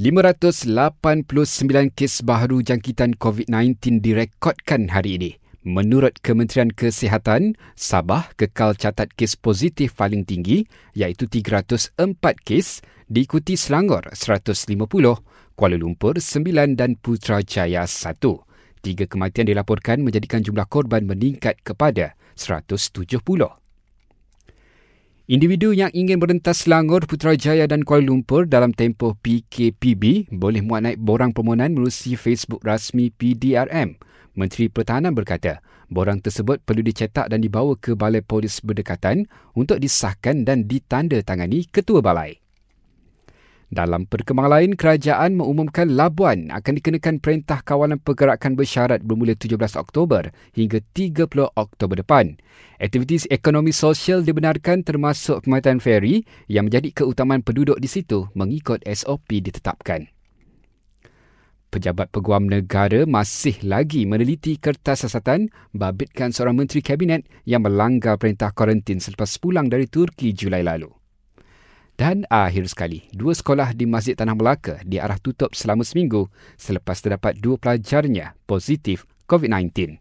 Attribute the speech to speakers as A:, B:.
A: 589 kes baharu jangkitan COVID-19 direkodkan hari ini. Menurut Kementerian Kesihatan, Sabah kekal catat kes positif paling tinggi iaitu 304 kes diikuti Selangor 150, Kuala Lumpur 9 dan Putrajaya 1. Tiga kematian dilaporkan menjadikan jumlah korban meningkat kepada 170. Individu yang ingin merentas Selangor, Putrajaya dan Kuala Lumpur dalam tempoh PKPB boleh muat naik borang permohonan melalui Facebook rasmi PDRM. Menteri Pertahanan berkata, borang tersebut perlu dicetak dan dibawa ke Balai Polis berdekatan untuk disahkan dan ditandatangani Ketua Balai. Dalam perkembangan lain, kerajaan mengumumkan Labuan akan dikenakan Perintah Kawalan Pergerakan Bersyarat bermula 17 Oktober hingga 30 Oktober depan. Aktiviti ekonomi sosial dibenarkan termasuk pemantan feri yang menjadi keutamaan penduduk di situ mengikut SOP ditetapkan. Pejabat Peguam Negara masih lagi meneliti kertas siasatan babitkan seorang menteri kabinet yang melanggar perintah kuarantin selepas pulang dari Turki Julai lalu. Dan akhir sekali, dua sekolah di Masjid Tanah Melaka diarah tutup selama seminggu selepas terdapat dua pelajarnya positif COVID-19.